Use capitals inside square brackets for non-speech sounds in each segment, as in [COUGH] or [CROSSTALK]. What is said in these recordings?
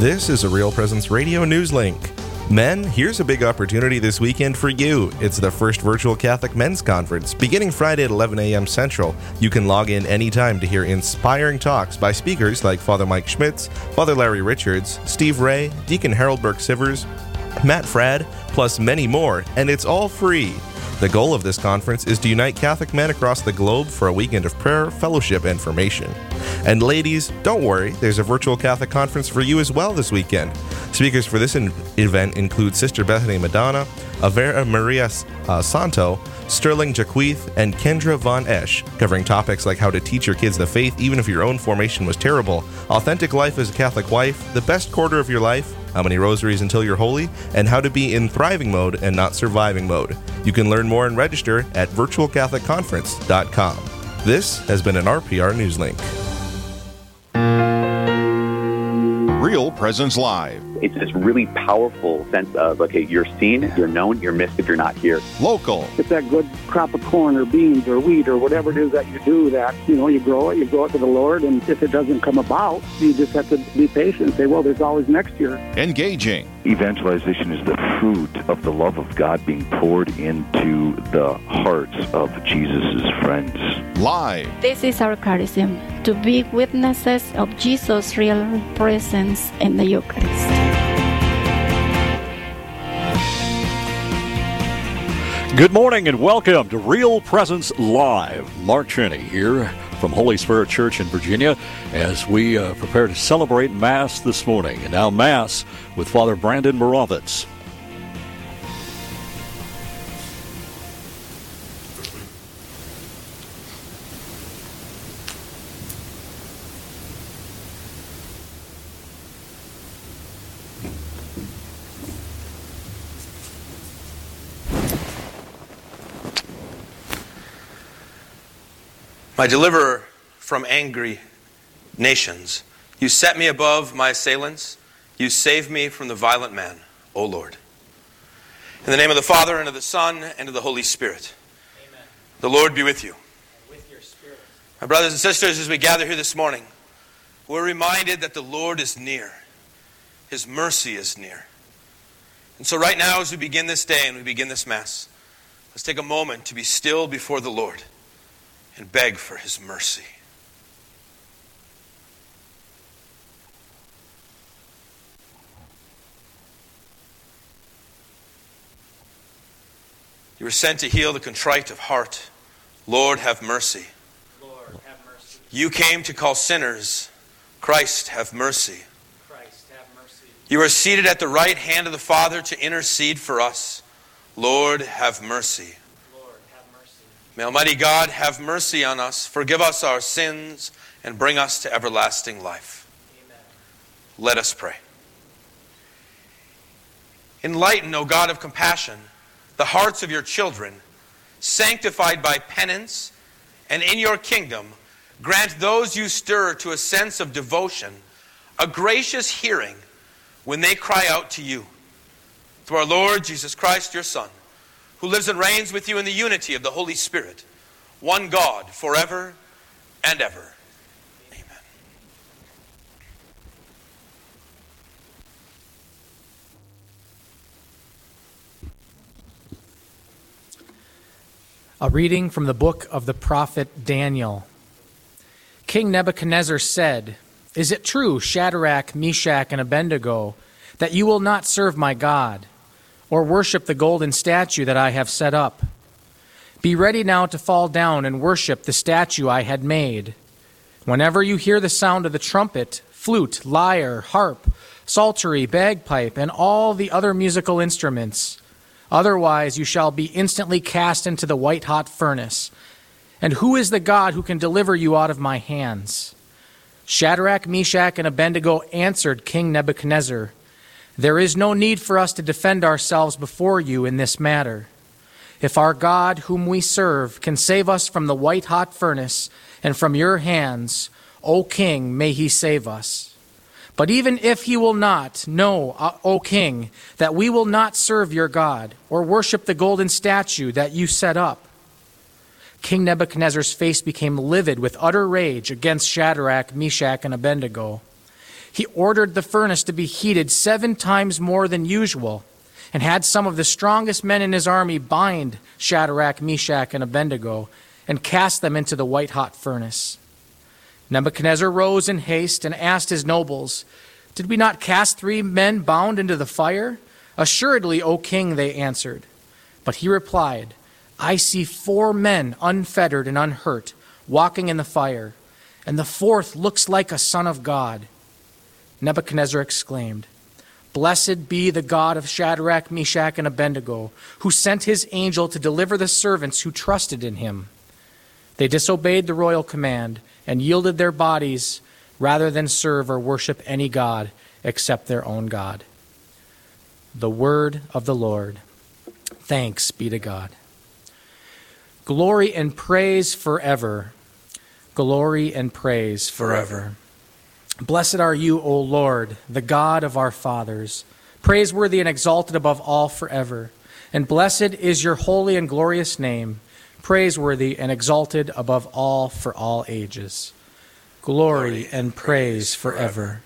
This is a Real Presence Radio News Link. Men, here's a big opportunity this weekend for you. It's the first virtual Catholic Men's Conference, beginning Friday at 11 a.m. Central. You can log in anytime to hear inspiring talks by speakers like Father Mike Schmitz, Father Larry Richards, Steve Ray, Deacon Harold Burke Sivers, Matt Fradd, plus many more, and it's all free. The goal of this conference is to unite Catholic men across the globe for a weekend of prayer, fellowship, and formation. And ladies, don't worry, there's a virtual Catholic conference for you as well this weekend. Speakers for this in- event include Sister Bethany Madonna, Avera Maria uh, Santo, Sterling Jaquith, and Kendra Von Esch, covering topics like how to teach your kids the faith even if your own formation was terrible, authentic life as a Catholic wife, the best quarter of your life, how many rosaries until you're holy, and how to be in thriving mode and not surviving mode. You can learn more and register at virtualcatholicconference.com. This has been an RPR Newslink. Real Presence Live. It's this really powerful sense of, okay, you're seen, you're known, you're missed if you're not here. Local. It's that good crop of corn or beans or wheat or whatever it is that you do that, you know, you grow it, you grow it to the Lord, and if it doesn't come about, you just have to be patient and say, well, there's always next year. Engaging. Evangelization is the fruit of the love of God being poured into the hearts of Jesus' friends. Live. This is our charism to be witnesses of Jesus' real presence in the Eucharist. Good morning and welcome to Real Presence Live. Mark Cheney here from Holy Spirit Church in Virginia as we uh, prepare to celebrate Mass this morning. And now, Mass with Father Brandon Moravitz. My deliverer from angry nations. You set me above my assailants. You save me from the violent man, O Lord. In the name of the Father, and of the Son, and of the Holy Spirit. Amen. The Lord be with you. And with your spirit. My brothers and sisters, as we gather here this morning, we're reminded that the Lord is near. His mercy is near. And so, right now, as we begin this day and we begin this Mass, let's take a moment to be still before the Lord and beg for his mercy. You were sent to heal the contrite of heart. Lord, have mercy. Lord, have mercy. You came to call sinners. Christ, have mercy. Christ, have mercy. You are seated at the right hand of the Father to intercede for us. Lord, have mercy. Lord, have mercy. May Almighty God have mercy on us, forgive us our sins, and bring us to everlasting life. Amen. Let us pray. Enlighten, O God of compassion, the hearts of your children, sanctified by penance, and in your kingdom, grant those you stir to a sense of devotion a gracious hearing when they cry out to you. Through our Lord Jesus Christ, your Son, who lives and reigns with you in the unity of the Holy Spirit, one God, forever and ever. Amen. A reading from the book of the prophet Daniel. King Nebuchadnezzar said, Is it true, Shadrach, Meshach, and Abednego, that you will not serve my God, or worship the golden statue that I have set up? Be ready now to fall down and worship the statue I had made. Whenever you hear the sound of the trumpet, flute, lyre, harp, psaltery, bagpipe, and all the other musical instruments, Otherwise, you shall be instantly cast into the white hot furnace. And who is the God who can deliver you out of my hands? Shadrach, Meshach, and Abednego answered King Nebuchadnezzar There is no need for us to defend ourselves before you in this matter. If our God, whom we serve, can save us from the white hot furnace and from your hands, O king, may he save us. But even if he will not, know, uh, O king, that we will not serve your God or worship the golden statue that you set up. King Nebuchadnezzar's face became livid with utter rage against Shadrach, Meshach, and Abednego. He ordered the furnace to be heated seven times more than usual and had some of the strongest men in his army bind Shadrach, Meshach, and Abednego and cast them into the white hot furnace. Nebuchadnezzar rose in haste and asked his nobles, Did we not cast three men bound into the fire? Assuredly, O king, they answered. But he replied, I see four men unfettered and unhurt walking in the fire, and the fourth looks like a son of God. Nebuchadnezzar exclaimed, Blessed be the God of Shadrach, Meshach, and Abednego, who sent his angel to deliver the servants who trusted in him. They disobeyed the royal command and yielded their bodies rather than serve or worship any God except their own God. The word of the Lord. Thanks be to God. Glory and praise forever. Glory and praise forever. Blessed are you, O Lord, the God of our fathers, praiseworthy and exalted above all forever. And blessed is your holy and glorious name, praiseworthy and exalted above all for all ages. Glory and praise forever.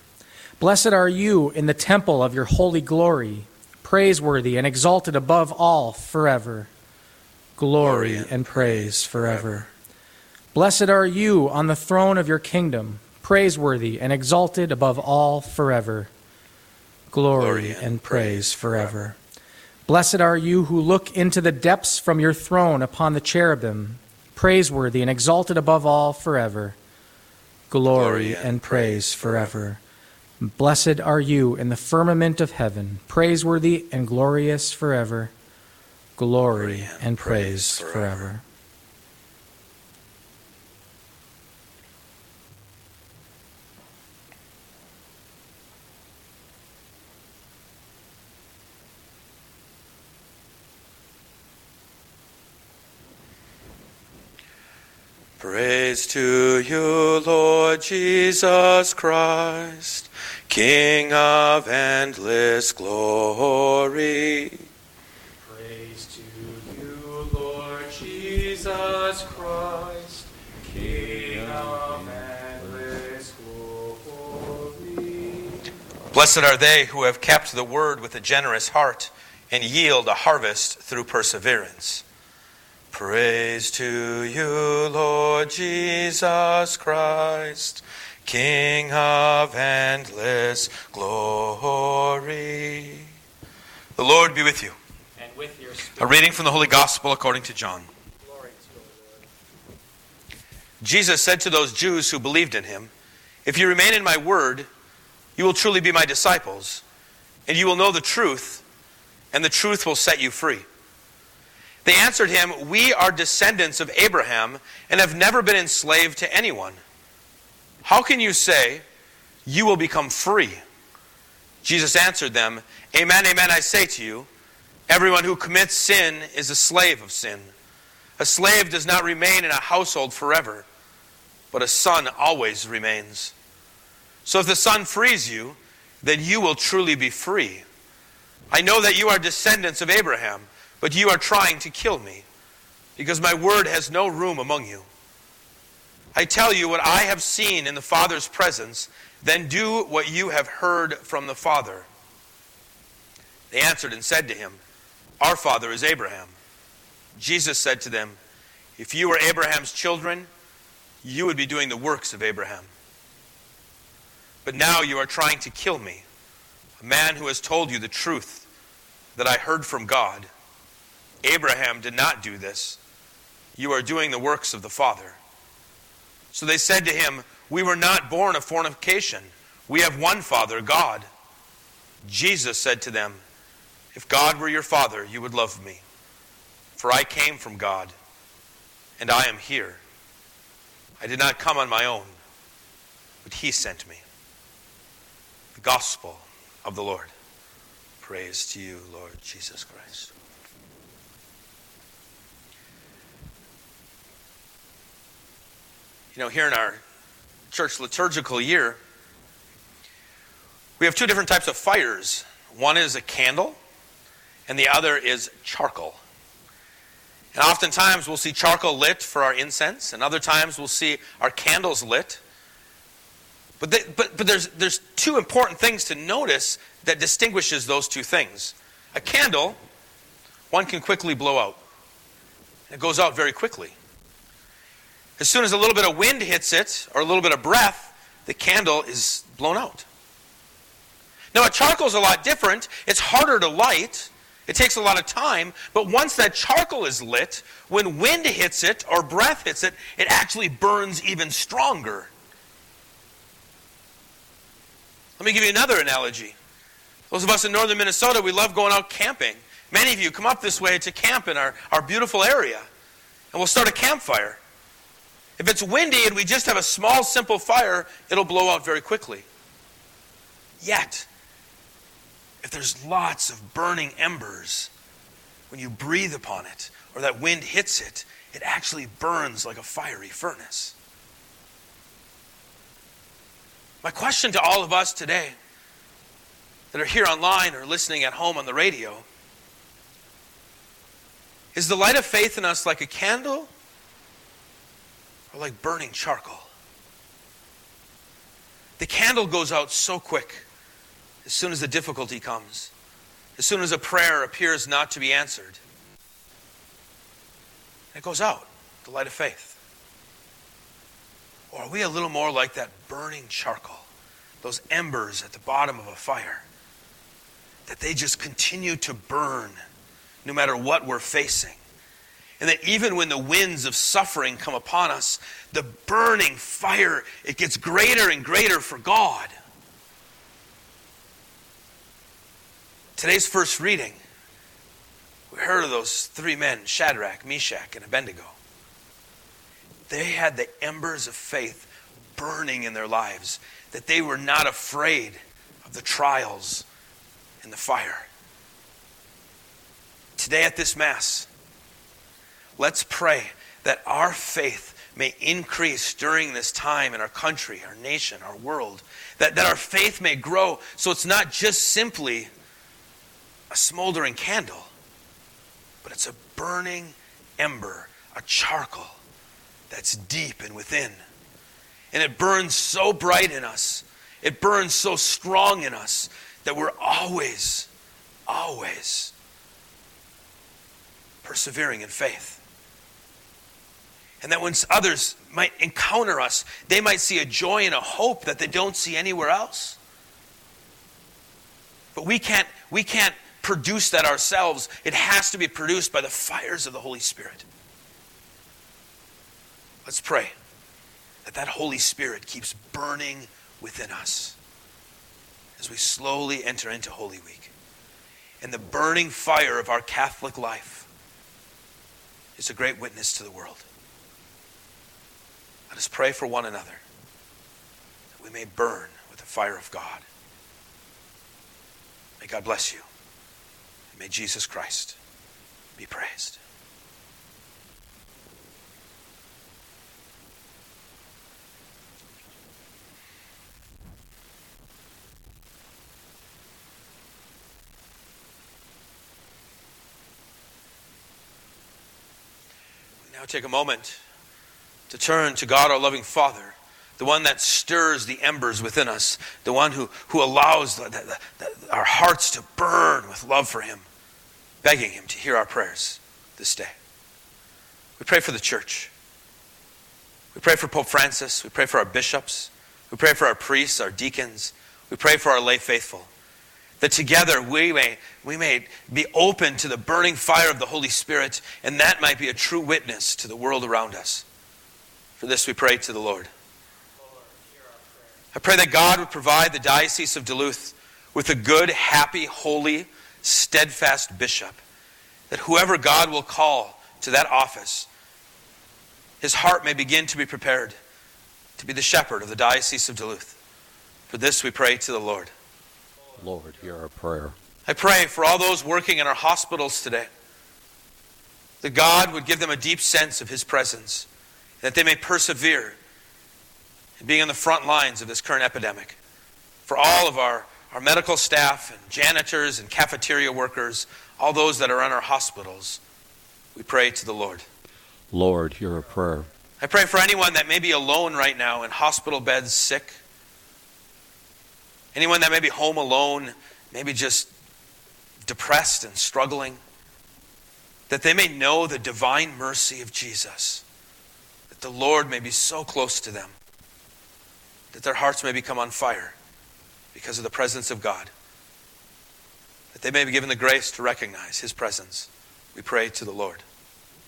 Blessed are you in the temple of your holy glory, praiseworthy and exalted above all forever. Glory and praise forever. Blessed are you on the throne of your kingdom praiseworthy and exalted above all forever. Glory and praise forever. Blessed are you who look into the depths from your throne upon the cherubim, praiseworthy and exalted above all forever. Glory and praise forever. Blessed are you in the firmament of heaven, praiseworthy and glorious forever. Glory and praise forever. Praise to you, Lord Jesus Christ, King of endless glory. Praise to you, Lord Jesus Christ, King of endless glory. Blessed are they who have kept the word with a generous heart and yield a harvest through perseverance. Praise to you, Lord Jesus Christ, King of endless glory. The Lord be with you. And with your A reading from the Holy Gospel according to John. Glory to you, Lord. Jesus said to those Jews who believed in him, If you remain in my word, you will truly be my disciples, and you will know the truth, and the truth will set you free. They answered him, We are descendants of Abraham and have never been enslaved to anyone. How can you say, You will become free? Jesus answered them, Amen, amen, I say to you, everyone who commits sin is a slave of sin. A slave does not remain in a household forever, but a son always remains. So if the son frees you, then you will truly be free. I know that you are descendants of Abraham, but you are trying to kill me, because my word has no room among you. I tell you what I have seen in the Father's presence, then do what you have heard from the Father. They answered and said to him, Our father is Abraham. Jesus said to them, If you were Abraham's children, you would be doing the works of Abraham. But now you are trying to kill me, a man who has told you the truth that I heard from God. Abraham did not do this. You are doing the works of the Father. So they said to him, We were not born of fornication. We have one Father, God. Jesus said to them, If God were your Father, you would love me. For I came from God, and I am here. I did not come on my own, but He sent me. The Gospel of the Lord. Praise to you, Lord Jesus Christ. You know, here in our church liturgical year, we have two different types of fires. One is a candle, and the other is charcoal. And oftentimes we'll see charcoal lit for our incense, and other times we'll see our candles lit. But, they, but, but there's, there's two important things to notice that distinguishes those two things. A candle, one can quickly blow out. It goes out very quickly. As soon as a little bit of wind hits it, or a little bit of breath, the candle is blown out. Now, a charcoal is a lot different. It's harder to light. It takes a lot of time. But once that charcoal is lit, when wind hits it or breath hits it, it actually burns even stronger. Let me give you another analogy. Those of us in northern Minnesota, we love going out camping. Many of you come up this way to camp in our, our beautiful area, and we'll start a campfire. If it's windy and we just have a small, simple fire, it'll blow out very quickly. Yet, if there's lots of burning embers, when you breathe upon it or that wind hits it, it actually burns like a fiery furnace. My question to all of us today that are here online or listening at home on the radio is the light of faith in us like a candle or like burning charcoal? The candle goes out so quick as soon as the difficulty comes, as soon as a prayer appears not to be answered. It goes out, the light of faith. Or are we a little more like that burning charcoal, those embers at the bottom of a fire, that they just continue to burn no matter what we're facing? And that even when the winds of suffering come upon us, the burning fire, it gets greater and greater for God. Today's first reading, we heard of those three men, Shadrach, Meshach, and Abednego. They had the embers of faith burning in their lives, that they were not afraid of the trials and the fire. Today at this Mass, let's pray that our faith may increase during this time in our country, our nation, our world. That, that our faith may grow so it's not just simply a smoldering candle, but it's a burning ember, a charcoal that's deep and within. And it burns so bright in us, it burns so strong in us that we're always, always persevering in faith. And that when others might encounter us, they might see a joy and a hope that they don't see anywhere else. But we can't, we can't produce that ourselves. It has to be produced by the fires of the Holy Spirit. Let's pray that that Holy Spirit keeps burning within us as we slowly enter into Holy Week. And the burning fire of our Catholic life is a great witness to the world. Let us pray for one another that we may burn with the fire of God. May God bless you. And may Jesus Christ be praised. Now take a moment to turn to God, our loving Father, the one that stirs the embers within us, the one who, who allows the, the, the, our hearts to burn with love for Him, begging Him to hear our prayers this day. We pray for the church. We pray for Pope Francis. We pray for our bishops. We pray for our priests, our deacons. We pray for our lay faithful. That together we may, we may be open to the burning fire of the Holy Spirit, and that might be a true witness to the world around us. For this we pray to the Lord. I pray that God would provide the Diocese of Duluth with a good, happy, holy, steadfast bishop. That whoever God will call to that office, his heart may begin to be prepared to be the shepherd of the Diocese of Duluth. For this we pray to the Lord. Lord, hear our prayer. I pray for all those working in our hospitals today that God would give them a deep sense of his presence, that they may persevere in being on the front lines of this current epidemic. For all of our, our medical staff and janitors and cafeteria workers, all those that are in our hospitals, we pray to the Lord. Lord, hear our prayer. I pray for anyone that may be alone right now in hospital beds, sick, Anyone that may be home alone, maybe just depressed and struggling, that they may know the divine mercy of Jesus, the Lord may be so close to them, that their hearts may become on fire because of the presence of God, that they may be given the grace to recognize His presence. We pray to the Lord.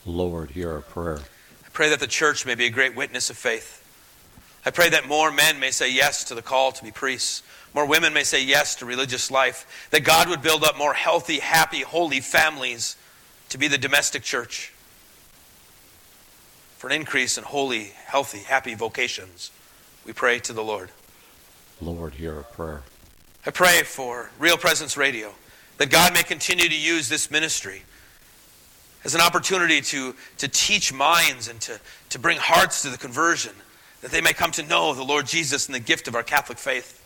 Lord, hear our prayer. I pray that the church may be a great witness of faith. I pray that more men may say yes to the call to be priests. More women may say yes to religious life. That God would build up more healthy, happy, holy families to be the domestic church. For an increase in holy, healthy, happy vocations, we pray to the Lord. Lord, hear our prayer. I pray for Real Presence Radio that God may continue to use this ministry as an opportunity to, to teach minds and to, to bring hearts to the conversion, that they may come to know the Lord Jesus and the gift of our Catholic faith.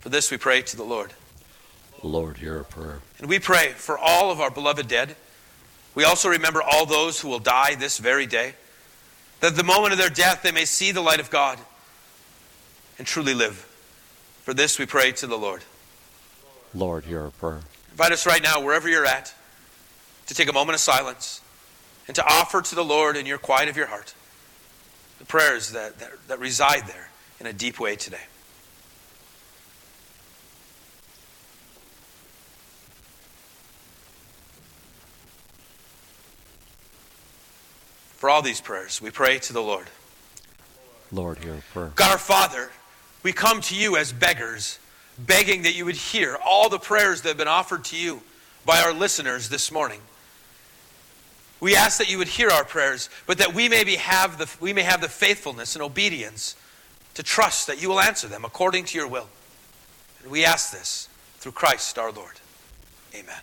For this we pray to the Lord. Lord, hear our prayer. And we pray for all of our beloved dead. We also remember all those who will die this very day, that at the moment of their death they may see the light of God and truly live. For this we pray to the Lord. Lord, hear our prayer. Invite us right now, wherever you're at, to take a moment of silence and to offer to the Lord in your quiet of your heart the prayers that, that, that reside there in a deep way today. For all these prayers, we pray to the Lord. Lord, hear our prayer. God our Father, we come to you as beggars, begging that you would hear all the prayers that have been offered to you by our listeners this morning. We ask that you would hear our prayers, but that we may, be have the, we may have the faithfulness and obedience to trust that you will answer them according to your will. And we ask this through Christ our Lord. Amen.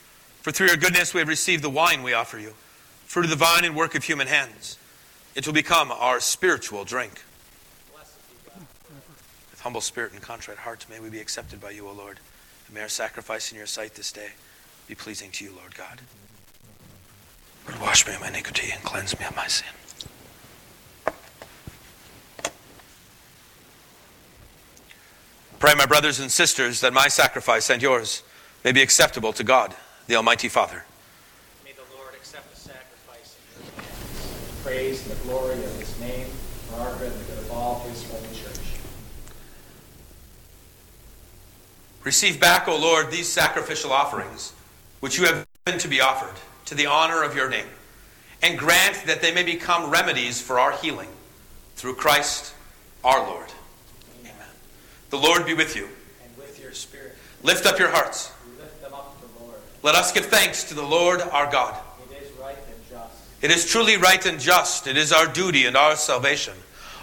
For through your goodness we have received the wine we offer you, fruit of the vine and work of human hands. It will become our spiritual drink. With humble spirit and contrite hearts, may we be accepted by you, O Lord. And may our sacrifice in your sight this day be pleasing to you, Lord God. Lord, wash me of my iniquity and cleanse me of my sin. Pray, my brothers and sisters, that my sacrifice and yours may be acceptable to God, the Almighty Father. May the Lord accept the sacrifice in your hands, the praise and the glory of his name, for our good and the good of all his holy church. Receive back, O Lord, these sacrificial offerings, which you have given to be offered, to the honor of your name, and grant that they may become remedies for our healing, through Christ our Lord. Amen. The Lord be with you. And with your spirit, Lift up your hearts. we lift them up to the Lord. Let us give thanks to the Lord our God. It is right and just. It is truly right and just. It is our duty and our salvation,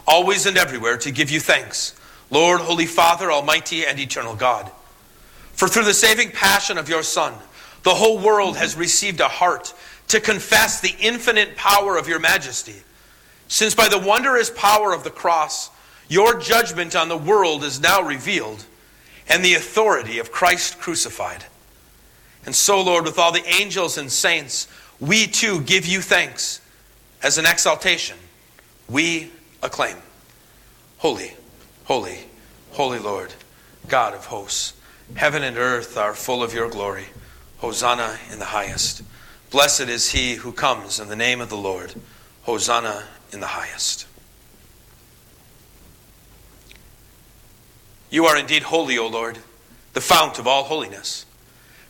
always and everywhere, to give you thanks, Lord, Holy Father, Almighty and eternal God. For through the saving passion of your Son, the whole world has received a heart to confess the infinite power of your majesty. Since by the wondrous power of the cross, your judgment on the world is now revealed, and the authority of Christ crucified. And so, Lord, with all the angels and saints, we too give you thanks as an exaltation. We acclaim Holy, holy, holy Lord, God of hosts. Heaven and earth are full of your glory. Hosanna in the highest. Blessed is he who comes in the name of the Lord. Hosanna in the highest. You are indeed holy, O Lord, the fount of all holiness.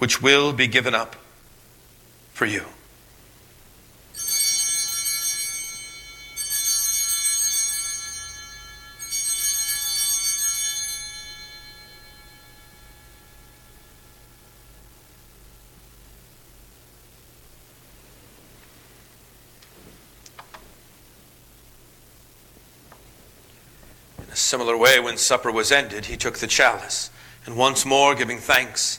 which will be given up for you. In a similar way, when supper was ended, he took the chalice, and once more giving thanks,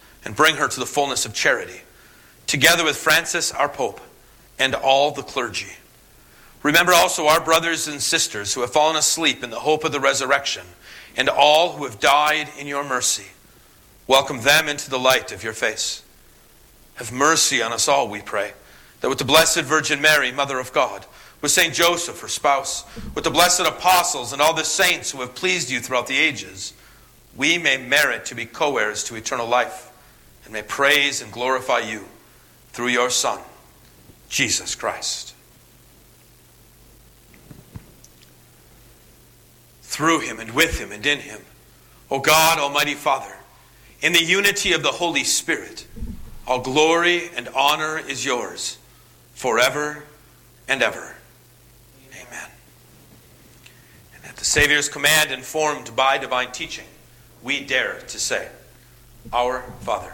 and bring her to the fullness of charity, together with Francis, our Pope, and all the clergy. Remember also our brothers and sisters who have fallen asleep in the hope of the resurrection, and all who have died in your mercy. Welcome them into the light of your face. Have mercy on us all, we pray, that with the Blessed Virgin Mary, Mother of God, with Saint Joseph, her spouse, with the blessed apostles and all the saints who have pleased you throughout the ages, we may merit to be co heirs to eternal life and may praise and glorify you through your Son, Jesus Christ. Through him and with him and in him, O God, Almighty Father, in the unity of the Holy Spirit, all glory and honor is yours forever and ever. Amen. And at the Savior's command, informed by divine teaching, we dare to say, Our Father,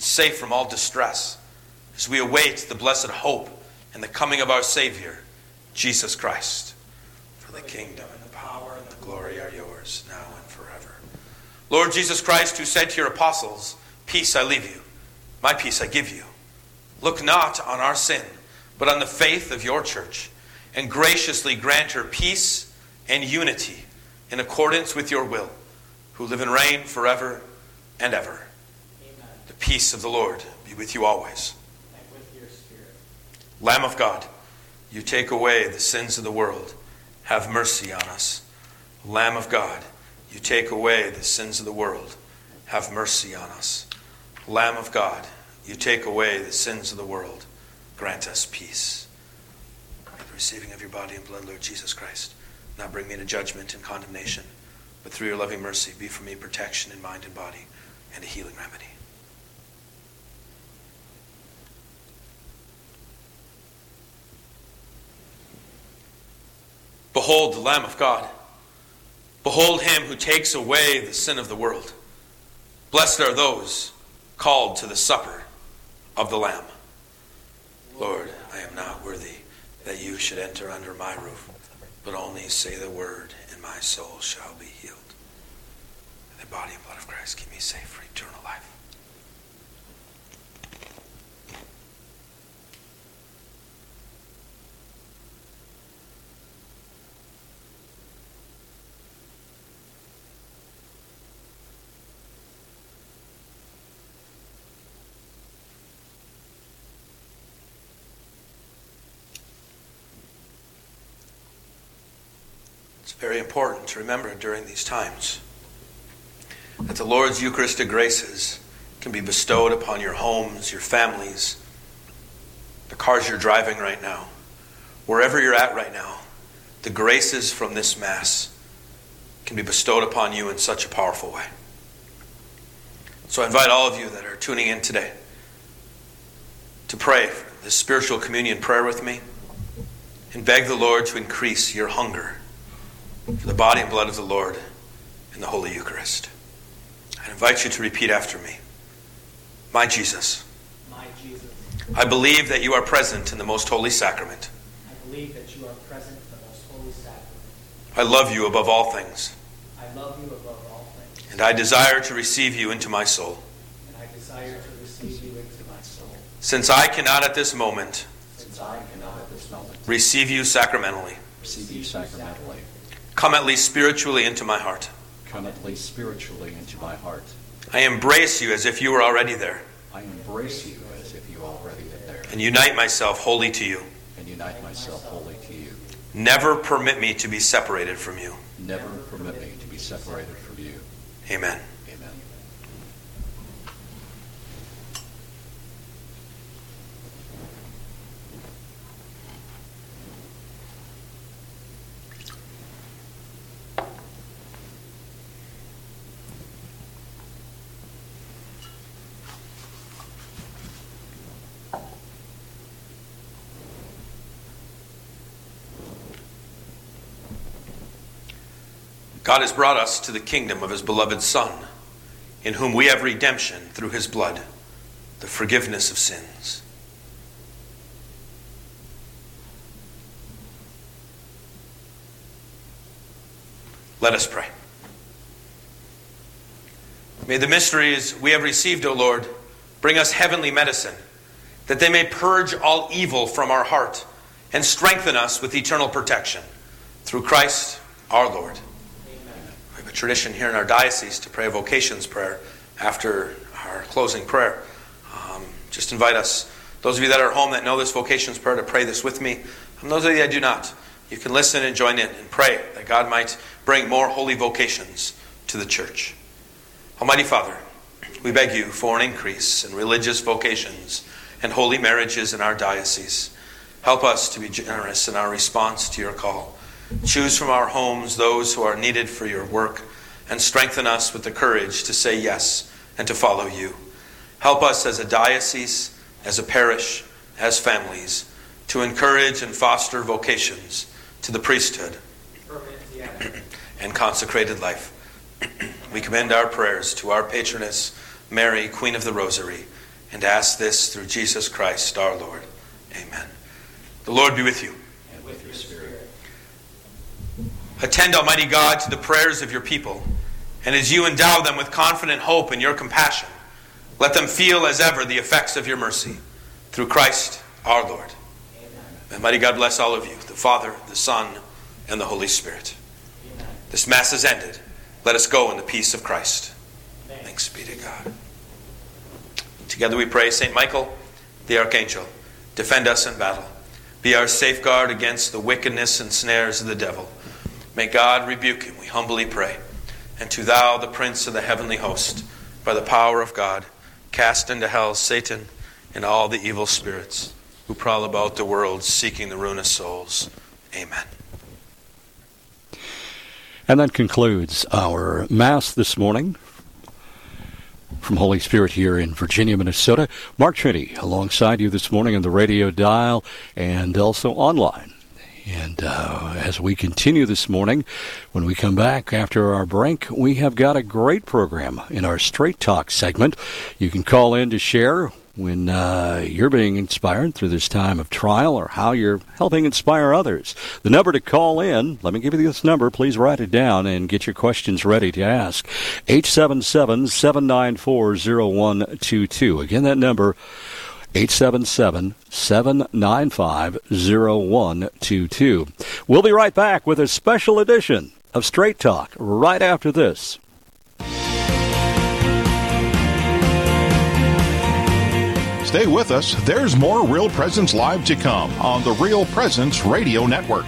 and safe from all distress, as we await the blessed hope and the coming of our Savior, Jesus Christ. For the kingdom and the power and the glory are yours, now and forever. Lord Jesus Christ, who said to your apostles, Peace I leave you, my peace I give you. Look not on our sin, but on the faith of your church, and graciously grant her peace and unity in accordance with your will, who live and reign forever and ever. The peace of the Lord be with you always. And with your spirit. Lamb of God, you take away the sins of the world. Have mercy on us. Lamb of God, you take away the sins of the world. Have mercy on us. Lamb of God, you take away the sins of the world. Grant us peace. May the receiving of your body and blood, Lord Jesus Christ, not bring me to judgment and condemnation, but through your loving mercy be for me protection in mind and body and a healing remedy. Behold the Lamb of God. Behold him who takes away the sin of the world. Blessed are those called to the supper of the Lamb. Lord, I am not worthy that you should enter under my roof, but only say the word, and my soul shall be healed. The body and blood of Christ keep me safe for eternal life. Very important to remember during these times that the Lord's Eucharistic graces can be bestowed upon your homes, your families, the cars you're driving right now, wherever you're at right now. The graces from this Mass can be bestowed upon you in such a powerful way. So I invite all of you that are tuning in today to pray this spiritual communion prayer with me and beg the Lord to increase your hunger for the body and blood of the Lord in the Holy Eucharist. I invite you to repeat after me. My Jesus, My Jesus, I believe that you are present in the most holy sacrament. I believe that you are present in the most holy sacrament. I love you above all things, I love you above all things, and I desire to receive you into my soul. and I desire to receive you into my soul. Since I cannot at this moment Since I cannot at this moment receive you sacramentally, Receive you sacramentally. Come at least spiritually into my heart. Come at least spiritually into my heart. I embrace you as if you were already there, I embrace you as if you already been there, and unite myself wholly to you. and unite myself wholly to you. Never permit me to be separated from you. Never permit me to be separated from you. Amen. Amen. God has brought us to the kingdom of his beloved Son, in whom we have redemption through his blood, the forgiveness of sins. Let us pray. May the mysteries we have received, O Lord, bring us heavenly medicine, that they may purge all evil from our heart and strengthen us with eternal protection. Through Christ our Lord. A tradition here in our diocese to pray a vocations prayer after our closing prayer. Um, just invite us, those of you that are home that know this vocations prayer, to pray this with me. And those of you that do not, you can listen and join in and pray that God might bring more holy vocations to the church. Almighty Father, we beg you for an increase in religious vocations and holy marriages in our diocese. Help us to be generous in our response to your call. Choose from our homes those who are needed for your work and strengthen us with the courage to say yes and to follow you. Help us as a diocese, as a parish, as families, to encourage and foster vocations to the priesthood [CLEARS THROAT] and consecrated life. [CLEARS THROAT] we commend our prayers to our patroness, Mary, Queen of the Rosary, and ask this through Jesus Christ our Lord. Amen. The Lord be with you. And with your spirit. Attend, Almighty God, to the prayers of your people, and as you endow them with confident hope in your compassion, let them feel as ever the effects of your mercy. Through Christ our Lord. May Almighty God bless all of you, the Father, the Son, and the Holy Spirit. This Mass is ended. Let us go in the peace of Christ. Thanks be to God. Together we pray, St. Michael, the Archangel, defend us in battle. Be our safeguard against the wickedness and snares of the devil. May God rebuke him, we humbly pray. And to thou, the Prince of the heavenly host, by the power of God, cast into hell Satan and all the evil spirits who prowl about the world seeking the ruin of souls. Amen. And that concludes our Mass this morning from Holy Spirit here in Virginia, Minnesota. Mark Trinity alongside you this morning on the radio dial and also online. And uh, as we continue this morning, when we come back after our break, we have got a great program in our Straight Talk segment. You can call in to share when uh, you're being inspired through this time of trial or how you're helping inspire others. The number to call in, let me give you this number. Please write it down and get your questions ready to ask. 877 794 0122. Again, that number. 877 795 0122. We'll be right back with a special edition of Straight Talk right after this. Stay with us. There's more Real Presence Live to come on the Real Presence Radio Network.